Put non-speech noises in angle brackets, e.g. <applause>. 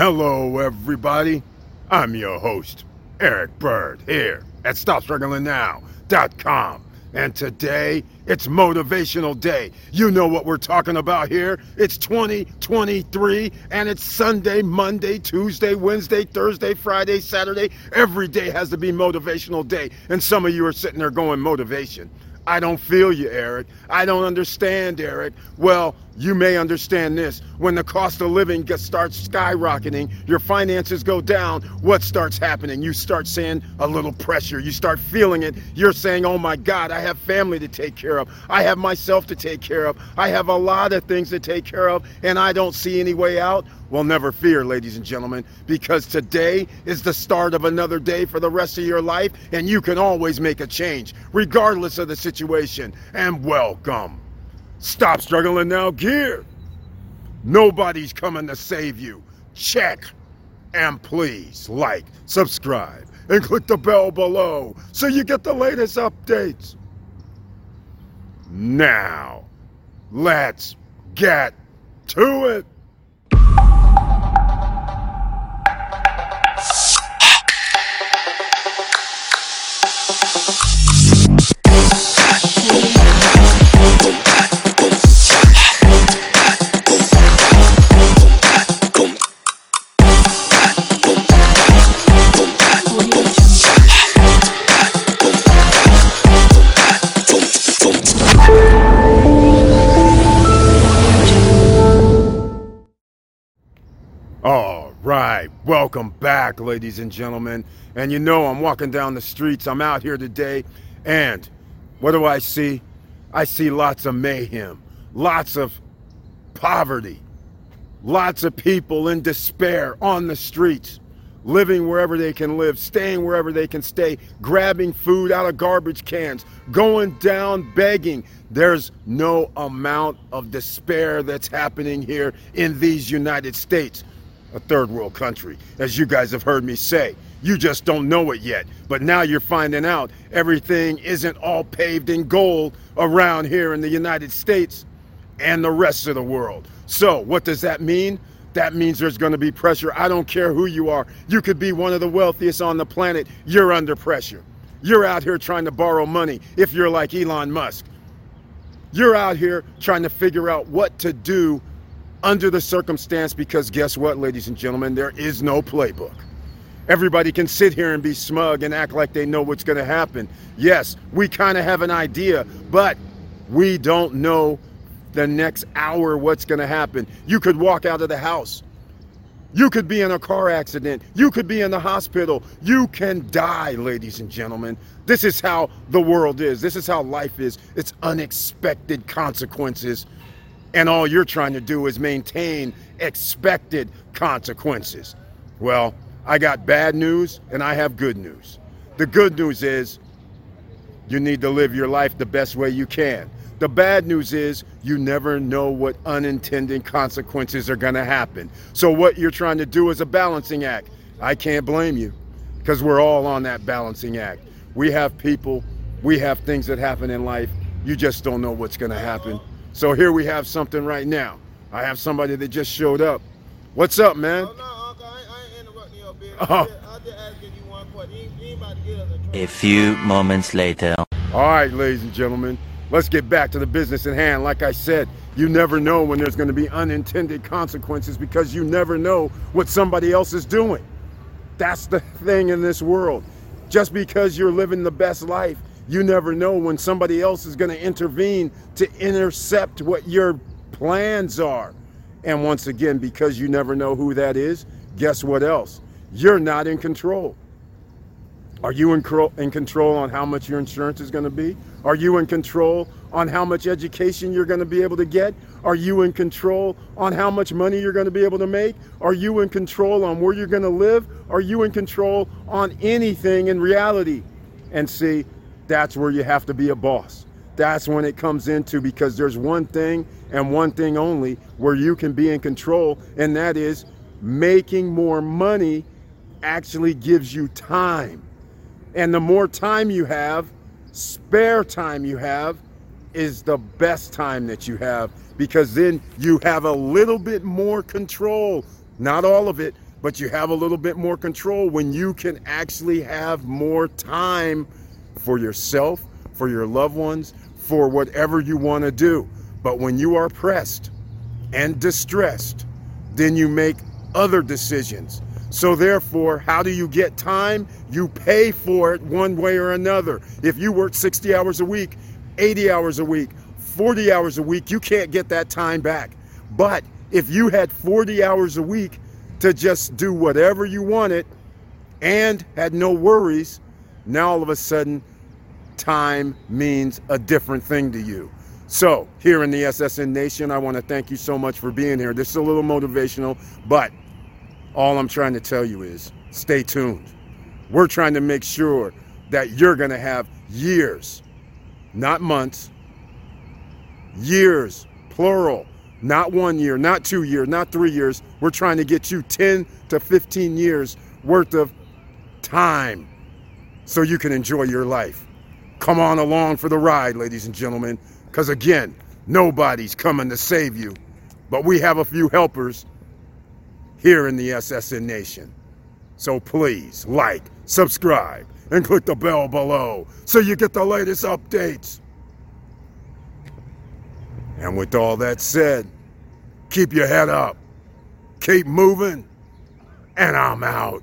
Hello, everybody. I'm your host, Eric Bird, here at StopStrugglingNow.com. And today, it's Motivational Day. You know what we're talking about here. It's 2023, and it's Sunday, Monday, Tuesday, Wednesday, Thursday, Friday, Saturday. Every day has to be Motivational Day. And some of you are sitting there going, Motivation. I don't feel you, Eric. I don't understand, Eric. Well, you may understand this. When the cost of living gets, starts skyrocketing, your finances go down, what starts happening? You start seeing a little pressure. You start feeling it. You're saying, oh my God, I have family to take care of. I have myself to take care of. I have a lot of things to take care of, and I don't see any way out. Well, never fear, ladies and gentlemen, because today is the start of another day for the rest of your life, and you can always make a change, regardless of the situation. And welcome. Stop struggling now, gear. Nobody's coming to save you. Check. And please like, subscribe, and click the bell below so you get the latest updates. Now, let's get to it. All right, welcome back, ladies and gentlemen. And you know, I'm walking down the streets, I'm out here today, and what do I see? I see lots of mayhem, lots of poverty, lots of people in despair on the streets, living wherever they can live, staying wherever they can stay, grabbing food out of garbage cans, going down begging. There's no amount of despair that's happening here in these United States a third world country, as you guys have heard me say. You just don't know it yet. But now you're finding out everything isn't all paved in gold around here in the United States and the rest of the world. So, what does that mean? That means there's going to be pressure. I don't care who you are. You could be one of the wealthiest on the planet. You're under pressure. You're out here trying to borrow money if you're like Elon Musk. You're out here trying to figure out what to do under the circumstance because guess what, ladies and gentlemen? There is no playbook. Everybody can sit here and be smug and act like they know what's going to happen. Yes, we kind of have an idea, but we don't know the next hour what's going to happen. You could walk out of the house. You could be in a car accident. You could be in the hospital. You can die, ladies and gentlemen. This is how the world is. This is how life is. It's unexpected consequences and all you're trying to do is maintain expected consequences. Well, I got bad news and I have good news. The good news is you need to live your life the best way you can. The bad news is you never know what unintended consequences are going to happen. So, what you're trying to do is a balancing act. I can't blame you because we're all on that balancing act. We have people, we have things that happen in life. You just don't know what's going to happen. So here we have something right now. I have somebody that just showed up. What's up, man? Oh, no, Uncle, I, ain't- I ain't interrupting your business. <laughs> Oh. I, just, I just asking you one question. You, ain't- you ain't about to get us in A few moments later. All right, ladies and gentlemen, let's get back to the business at hand. Like I said, you never know when there's going to be unintended consequences because you never know what somebody else is doing. That's the thing in this world. Just because you're living the best life, you never know when somebody else is going to intervene to intercept what your plans are. And once again, because you never know who that is, guess what else? You're not in control. Are you in, in control on how much your insurance is going to be? Are you in control on how much education you're going to be able to get? Are you in control on how much money you're going to be able to make? Are you in control on where you're going to live? Are you in control on anything in reality? And see, that's where you have to be a boss. That's when it comes into because there's one thing and one thing only where you can be in control, and that is making more money actually gives you time. And the more time you have, spare time you have, is the best time that you have because then you have a little bit more control. Not all of it, but you have a little bit more control when you can actually have more time for yourself, for your loved ones, for whatever you want to do. But when you are pressed and distressed, then you make other decisions. So, therefore, how do you get time? You pay for it one way or another. If you work 60 hours a week, 80 hours a week, 40 hours a week, you can't get that time back. But if you had 40 hours a week to just do whatever you wanted and had no worries, now all of a sudden, time means a different thing to you. So, here in the SSN Nation, I want to thank you so much for being here. This is a little motivational, but all I'm trying to tell you is stay tuned. We're trying to make sure that you're going to have years, not months, years, plural, not one year, not two years, not three years. We're trying to get you 10 to 15 years worth of time so you can enjoy your life. Come on along for the ride, ladies and gentlemen, because again, nobody's coming to save you, but we have a few helpers here in the SSN Nation. So please like, subscribe, and click the bell below so you get the latest updates. And with all that said, keep your head up, keep moving, and I'm out.